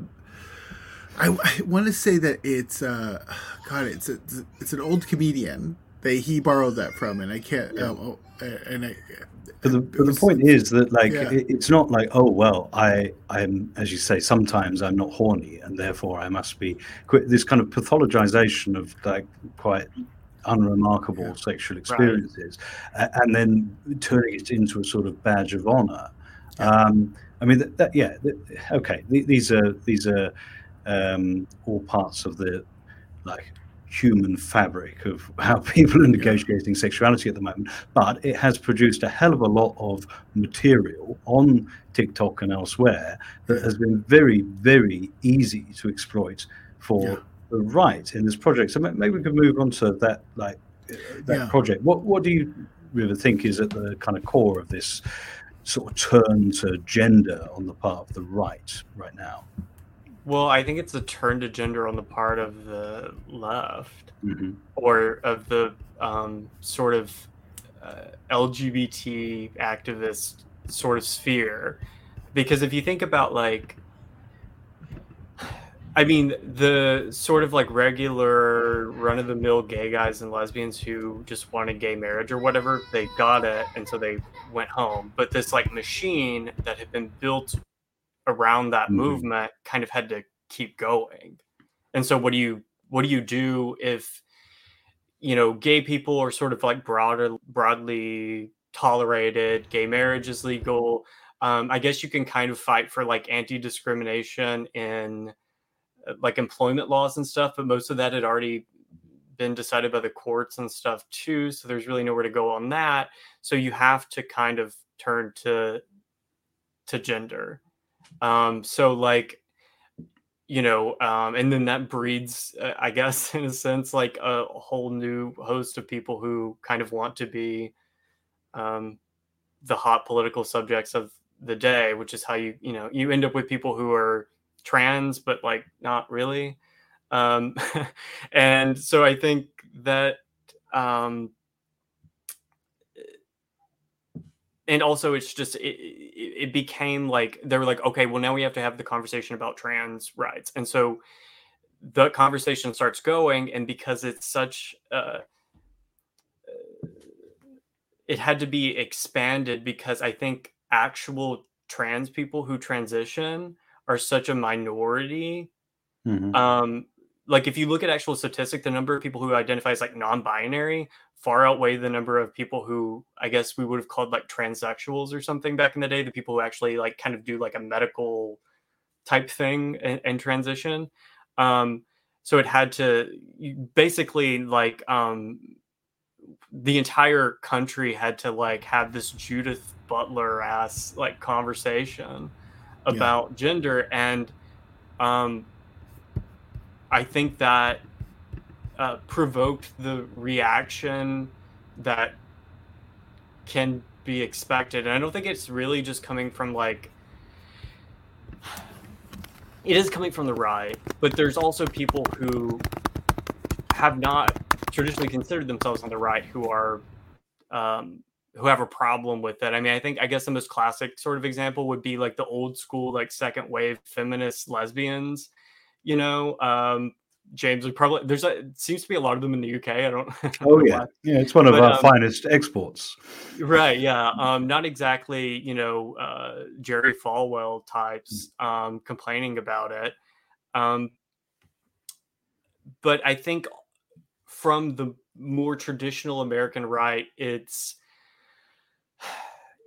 I, I want to say that it's uh, God. It's a, it's an old comedian that he borrowed that from, and I can't. Yeah. Oh, oh, and I. But the, but the point is that like yeah. it, it's not like oh well I I'm as you say sometimes I'm not horny and therefore I must be this kind of pathologization of like quite unremarkable yeah. sexual experiences, right. and then turning it into a sort of badge of honor. Yeah. Um, I mean, that, that, yeah, that, okay. These are these are um, all parts of the like human fabric of how people are negotiating yeah. sexuality at the moment. But it has produced a hell of a lot of material on TikTok and elsewhere that has been very, very easy to exploit for the right in this project. So maybe we could move on to that, like that yeah. project. What what do you really think is at the kind of core of this sort of turn to gender on the part of the right right now? Well, I think it's a turn to gender on the part of the left, mm-hmm. or of the um, sort of uh, LGBT activist sort of sphere. Because if you think about like I mean, the sort of like regular run of the mill gay guys and lesbians who just wanted gay marriage or whatever, they got it and so they went home. But this like machine that had been built around that mm-hmm. movement kind of had to keep going. And so what do you what do you do if you know gay people are sort of like broader broadly tolerated, gay marriage is legal. Um, I guess you can kind of fight for like anti-discrimination in uh, like employment laws and stuff, but most of that had already been decided by the courts and stuff too. So there's really nowhere to go on that. So you have to kind of turn to to gender. Um, so like you know, um, and then that breeds, uh, I guess, in a sense, like a whole new host of people who kind of want to be um, the hot political subjects of the day, which is how you, you know, you end up with people who are trans, but like not really. Um, and so I think that, um, and also it's just it, it became like they were like okay well now we have to have the conversation about trans rights and so the conversation starts going and because it's such uh, it had to be expanded because i think actual trans people who transition are such a minority mm-hmm. um like if you look at actual statistic, the number of people who identify as like non-binary far outweigh the number of people who I guess we would have called like transsexuals or something back in the day. The people who actually like kind of do like a medical type thing and, and transition. Um, so it had to basically like um, the entire country had to like have this Judith Butler ass like conversation about yeah. gender and um I think that uh, provoked the reaction that can be expected. And I don't think it's really just coming from like it is coming from the right, but there's also people who have not traditionally considered themselves on the right who are um, who have a problem with it. I mean, I think I guess the most classic sort of example would be like the old school like second wave feminist lesbians you know, um, James would probably there's a seems to be a lot of them in the UK. I don't. I don't oh yeah, why. yeah, it's one of but, our um, finest exports. Right. Yeah. Um, not exactly. You know, uh, Jerry Falwell types mm. um, complaining about it. Um, but I think from the more traditional American right, it's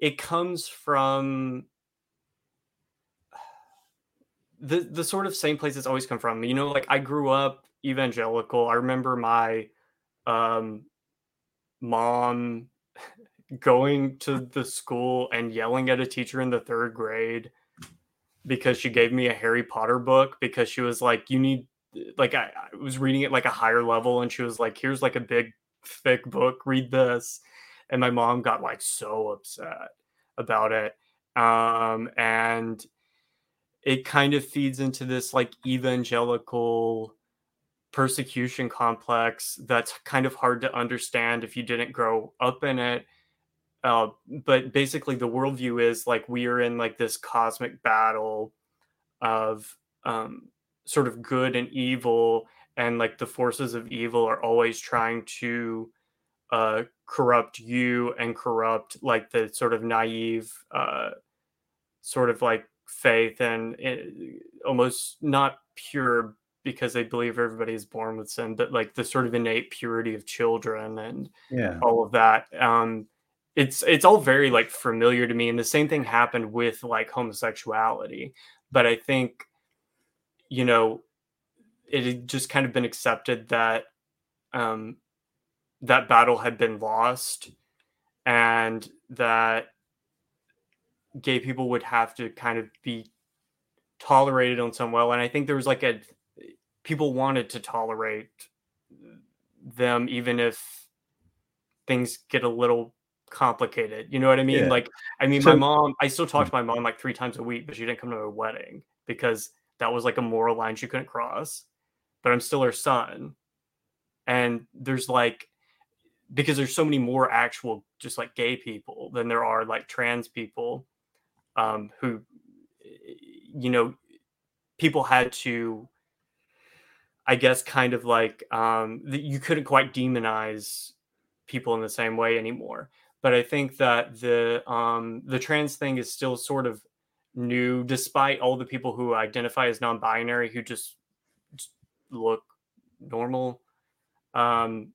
it comes from the the sort of same place it's always come from. You know, like I grew up evangelical. I remember my um, mom going to the school and yelling at a teacher in the third grade because she gave me a Harry Potter book because she was like, "You need." Like I, I was reading it like a higher level, and she was like, "Here's like a big thick book. Read this." And my mom got like so upset about it. Um, and it kind of feeds into this like evangelical persecution complex that's kind of hard to understand if you didn't grow up in it. Uh, but basically, the worldview is like we are in like this cosmic battle of um, sort of good and evil, and like the forces of evil are always trying to uh, corrupt you and corrupt like the sort of naive, uh, sort of like faith and it, eh, almost not pure because they believe everybody is born with sin, but like the sort of innate purity of children and yeah. all of that. Um, it's it's all very like familiar to me, and the same thing happened with like homosexuality. But I think, you know, it had just kind of been accepted that um, that battle had been lost, and that gay people would have to kind of be tolerated on some well and i think there was like a people wanted to tolerate them even if things get a little complicated. You know what i mean? Yeah. like i mean so, my mom i still talk hmm. to my mom like three times a week but she didn't come to a wedding because that was like a moral line she couldn't cross. But i'm still her son. And there's like because there's so many more actual just like gay people than there are like trans people um, who, you know, people had to, I guess, kind of like um, you couldn't quite demonize people in the same way anymore. But I think that the um, the trans thing is still sort of new, despite all the people who identify as non-binary who just, just look normal. Um,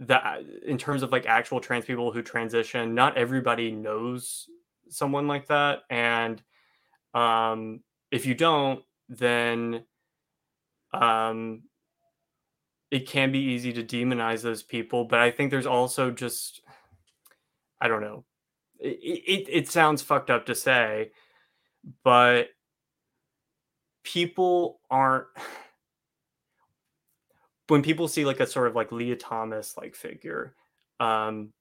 that in terms of like actual trans people who transition, not everybody knows someone like that, and um, if you don't, then um, it can be easy to demonize those people. But I think there's also just, I don't know, it, it, it sounds fucked up to say, but people aren't when people see like a sort of like Lia Thomas like figure, um,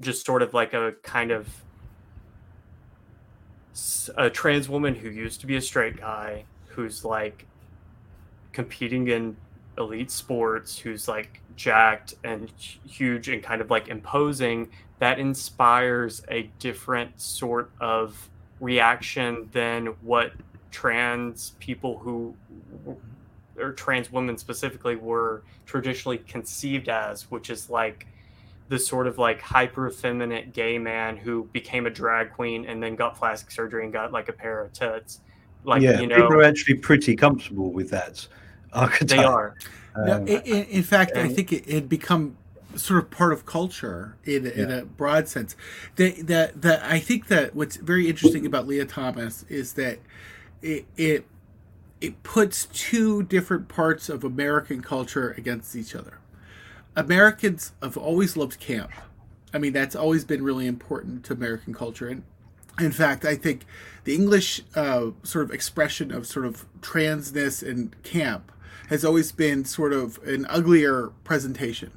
just sort of like a kind of a trans woman who used to be a straight guy who's like competing in elite sports who's like jacked and huge and kind of like imposing that inspires a different sort of reaction than what trans people who or trans women specifically were traditionally conceived as which is like the sort of like hyper effeminate gay man who became a drag queen and then got plastic surgery and got like a pair of tits like yeah, you know people are actually pretty comfortable with that archetype. they are um, in, in, fact, and, I think it had become sort of part of culture in, yeah. in a broad sense. That that that I think that what's very interesting about Lia Thomas is that it it it puts two different parts of American culture against each other. Americans have always loved camp. I mean, that's always been really important to American culture. And in fact, I think the English uh, sort of expression of sort of transness and camp has always been sort of an uglier presentation.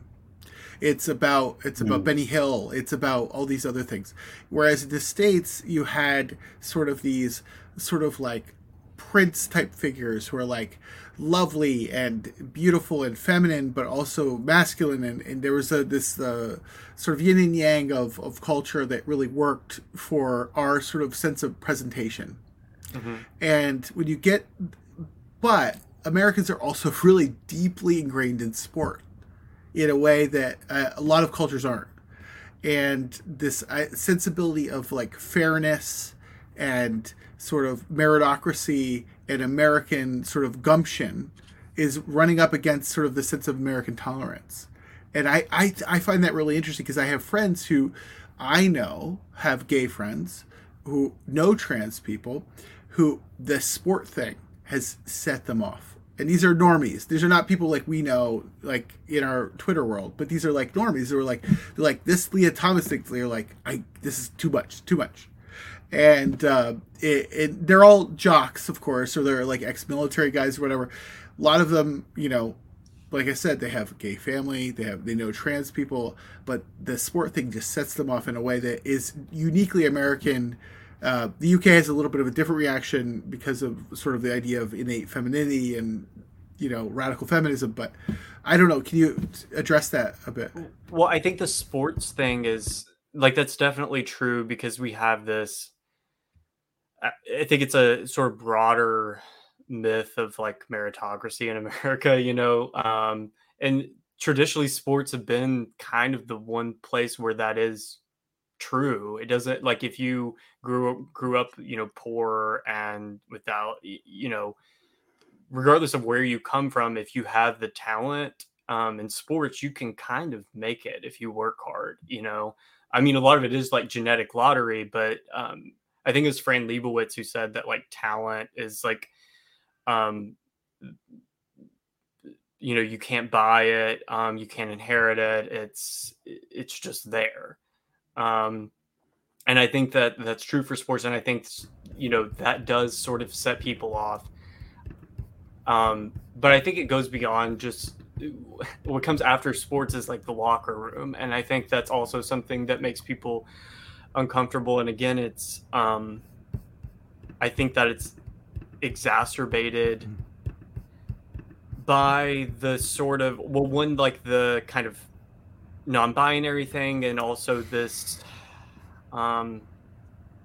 It's about it's about mm. Benny Hill. It's about all these other things. Whereas in the states, you had sort of these sort of like prince type figures who are like lovely and beautiful and feminine, but also masculine. And, and there was a, this uh, sort of yin and yang of, of culture that really worked for our sort of sense of presentation. Mm-hmm. And when you get, but Americans are also really deeply ingrained in sport in a way that uh, a lot of cultures aren't. And this uh, sensibility of like fairness and sort of meritocracy and American sort of gumption is running up against sort of the sense of American tolerance. And I, I, I find that really interesting because I have friends who I know have gay friends who know trans people who the sport thing has set them off and these are normies. These are not people like we know, like in our Twitter world, but these are like normies who are like, they're like this Lia Thomas thing. They're like, I this is too much, too much, and uh, it, it, they're all jocks, of course, or they're like ex-military guys or whatever. A lot of them, you know, like I said, they have gay family, they have they know trans people, but the sport thing just sets them off in a way that is uniquely American uh, the UK has a little bit of a different reaction because of sort of the idea of innate femininity and you know radical feminism. But I don't know. Can you address that a bit? Well, I think the sports thing is like that's definitely true because we have this. I think it's a sort of broader myth of like meritocracy in America, you know, um, and traditionally sports have been kind of the one place where that is true. It doesn't like if you grew grew up, you know, poor and without, you know, regardless of where you come from, if you have the talent um, in sports, you can kind of make it if you work hard. You know, I mean, a lot of it is like genetic lottery, but um, I think it was Fran Lebowitz who said that like talent is like, um, you know, you can't buy it, um, you can't inherit it. It's it's just there. Um, and I think that that's true for sports, and I think you know that does sort of set people off. Um, but I think it goes beyond just what comes after sports is like the locker room, and I think that's also something that makes people uncomfortable. And again, it's um, I think that it's exacerbated by the sort of well, one like the kind of non-binary thing and also this um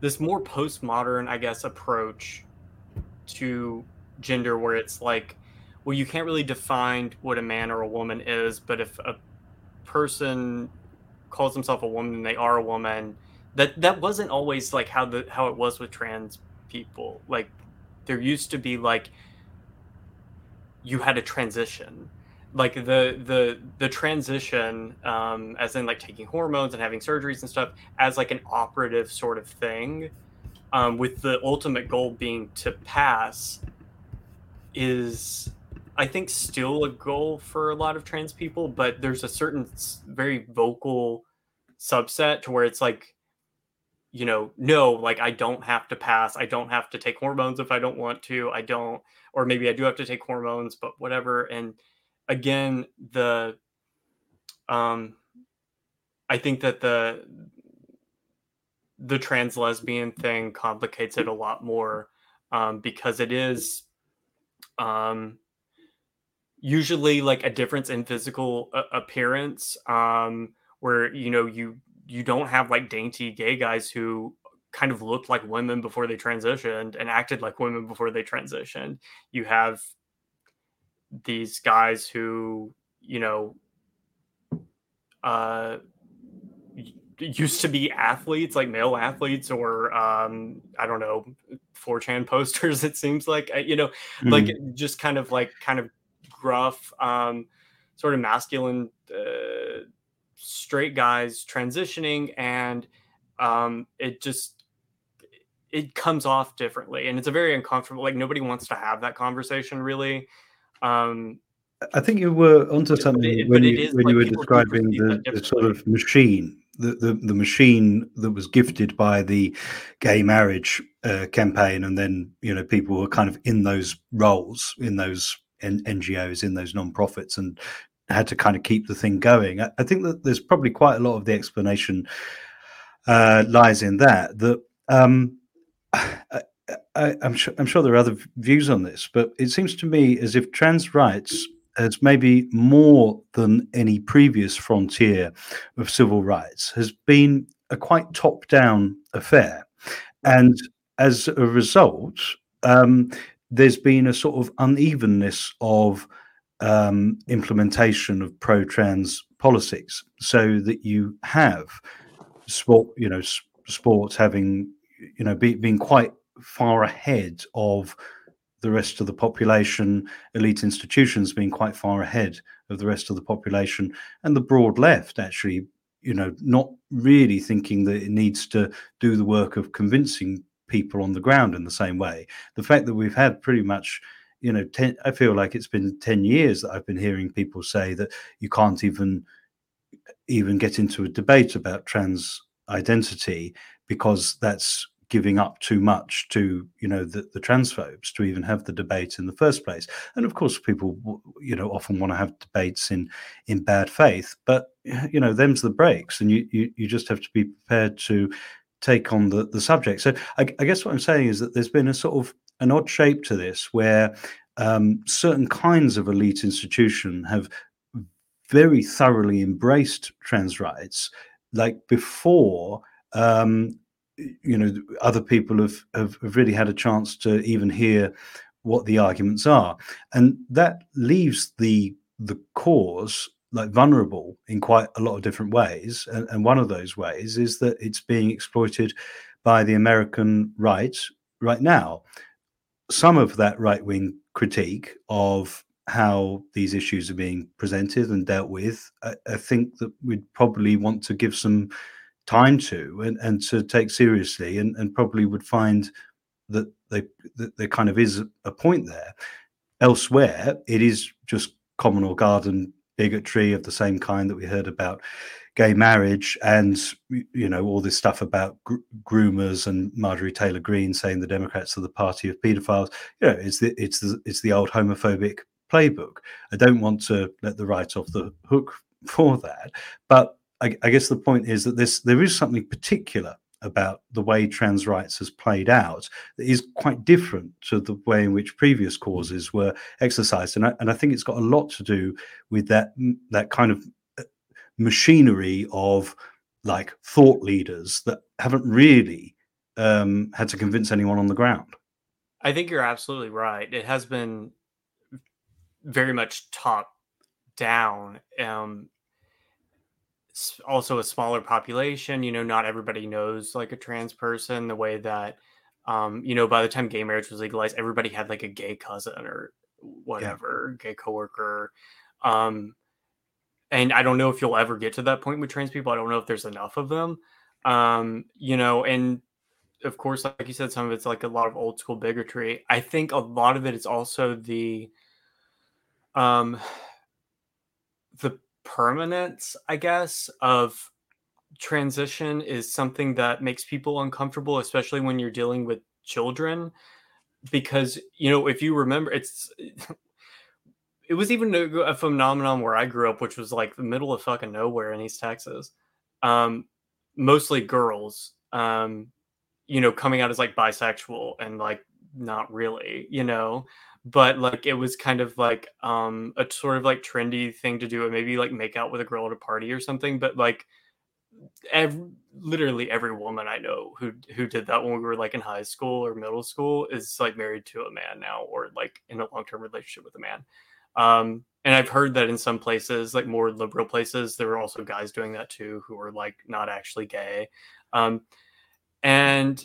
this more postmodern i guess approach to gender where it's like well you can't really define what a man or a woman is but if a person calls himself a woman and they are a woman that that wasn't always like how the how it was with trans people. Like there used to be like you had a transition like the the the transition um as in like taking hormones and having surgeries and stuff as like an operative sort of thing um with the ultimate goal being to pass is i think still a goal for a lot of trans people but there's a certain very vocal subset to where it's like you know no like i don't have to pass. I don't have to take hormones if i don't want to. I don't or maybe i do have to take hormones but whatever. And again the um i think that the the trans lesbian thing complicates it a lot more um because it is um usually like a difference in physical uh, appearance um where you know you you don't have like dainty gay guys who kind of looked like women before they transitioned and acted like women before they transitioned you have these guys who you know uh used to be athletes like male athletes or um i don't know 4chan posters it seems like you know mm-hmm. like just kind of like kind of gruff um sort of masculine uh, straight guys transitioning and um it just it comes off differently and it's a very uncomfortable like nobody wants to have that conversation really um, I think you were onto something it, when you when like you were describing the, the, sort of machine, the, the, the machine that was gifted by the gay marriage uh, campaign, and then you know people were kind of in those roles, in those NGOs, in those non-profits, and had to kind of keep the thing going. I, I think that there's probably quite a lot of the explanation uh, lies in that. That um, I, am sure, I'm sure there are other views on this, but it seems to me as if trans rights has maybe more than any previous frontier of civil rights has been a quite top-down affair, and as a result, um, there's been a sort of unevenness of um, implementation of pro-trans policies, so that you have sport, you know, sports having, you know, be, being quite far ahead of the rest of the population, elite institutions being quite far ahead of the rest of the population, and the broad left actually, you know, not really thinking that it needs to do the work of convincing people on the ground in the same way. The fact that we've had pretty much, you know, ten, I feel like it's been 10 years that I've been hearing people say that you can't even even get into a debate about trans identity because that's giving up too much to you know the, the transphobes to even have the debate in the first place. And of course people you know often want to have debates in in bad faith but you know them's the breaks and you you, you just have to be prepared to take on the the subject. So I, I guess what i'm saying is that there's been a sort of an odd shape to this where um, certain kinds of elite institution have very thoroughly embraced trans rights. Like before um, you know other people have, have, really had a chance to even hear what the arguments are. And that leaves the the cause like vulnerable in quite a lot of different ways. And, and one of those ways is that it's being exploited by the american right right now some of that right-wing critique of how these issues are being presented and dealt with I, I think that we'd probably want to give some time to and, and to take seriously and, and probably would find that they that there kind of is a point there. Elsewhere it is just common or garden bigotry of the same kind that we heard about gay marriage and you know all this stuff about gr- groomers and Marjorie Taylor Greene saying the Democrats are the party of paedophiles. You know, it's the it's the it's the old homophobic playbook. I don't want to let the right off the hook for that, but I, I guess the point is that this there is something particular about the way trans rights has played out that is quite different to the way in which previous causes were exercised and I, and I think it's got a lot to do with that that kind of machinery of like thought leaders that haven't really um, had to convince anyone on the ground i think you're absolutely right it has been very much top down um, also a smaller population. You know, not everybody knows like a trans person the way that um, you know, by the time gay marriage was legalized, everybody had like a gay cousin or whatever, yeah. gay coworker. Um, and I don't know if you'll ever get to that point with trans people. I don't know if there's enough of them. Um, you know, and of course, like you said, some of it's like a lot of old school bigotry. I think a lot of it is also the um the permanence, I guess, of transition is something that makes people uncomfortable, especially when you're dealing with children. Because, you know, if you remember, it's it was even a, a phenomenon where I grew up, which was like the middle of fucking nowhere in East Texas. Um, mostly girls, um, you know, coming out as like bisexual and like not really, you know but like it was kind of like um a sort of like trendy thing to do and maybe like make out with a girl at a party or something but like every, literally every woman I know who who did that when we were like in high school or middle school is like married to a man now or like in a long term relationship with a man. Um, and I've heard that in some places, like more liberal places, there were also guys doing that too who were like not actually gay. Um, and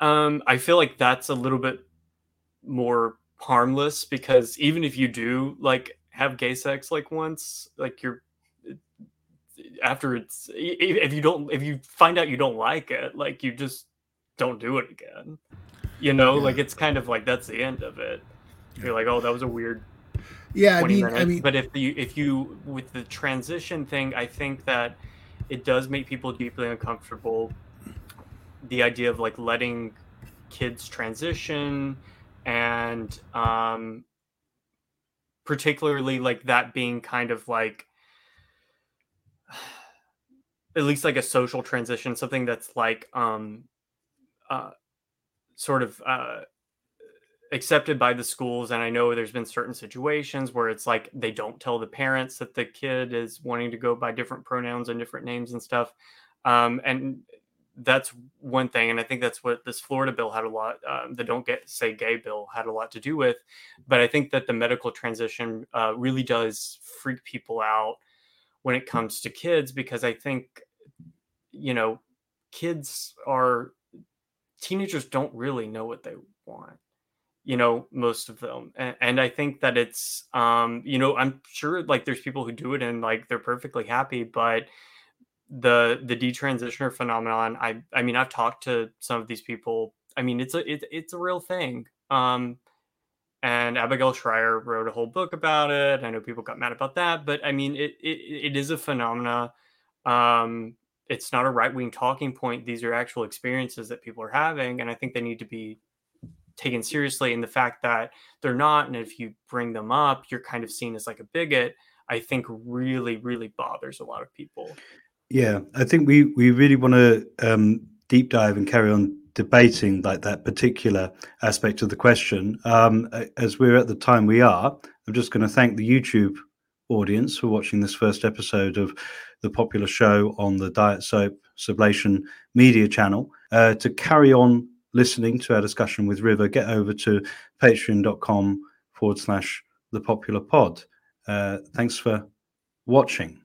um, I feel like that's a little bit more harmless because even if you do like have gay sex like once, like you're after it's if you don't if you find out you don't like it like you just don't do it again you know yeah. like it's kind of like that's the end of it you're like oh that was a weird yeah i mean minutes. i mean but if you if you with the transition thing i think that it does make people deeply uncomfortable the idea of like letting kids transition and um particularly like that being kind of like at least like a social transition, something that's like um uh sort of uh accepted by the schools and i know there's been certain situations where it's like they don't tell the parents that the kid is wanting to go by different pronouns and different names and stuff. Um, and that's one thing and i think that's what this florida bill had a lot um, the don't get say gay bill had a lot to do with. But i think that the medical transition uh, really does freak people out when it comes to kids because I think, you know, kids are teenagers don't really know what they want you know most of them and, and, i think that it's um you know i'm sure like there's people who do it and like they're perfectly happy but the the detransitioner phenomenon i i mean i've talked to some of these people i mean it's a it, it's a real thing um and Abigail Shrier wrote a whole book about it. I know people got mad about that, but I mean, it it, it is a phenomena. Um, it's not a right wing talking point. These are actual experiences that people are having, and I think they need to be taken seriously. And the fact that they're not, and if you bring them up, you're kind of seen as like a bigot. I think really, really bothers a lot of people. Yeah, I think we we really want to um, deep dive and carry on debating like that particular aspect of the question. Um, as we're at the time we are, I'm just going to thank the YouTube audience for watching this first episode of the popular show on the Diet Soap Sublation Media channel. Uh, to carry on listening to our discussion with River, get over to patreon.com forward slash the popular pod. Uh, thanks for watching.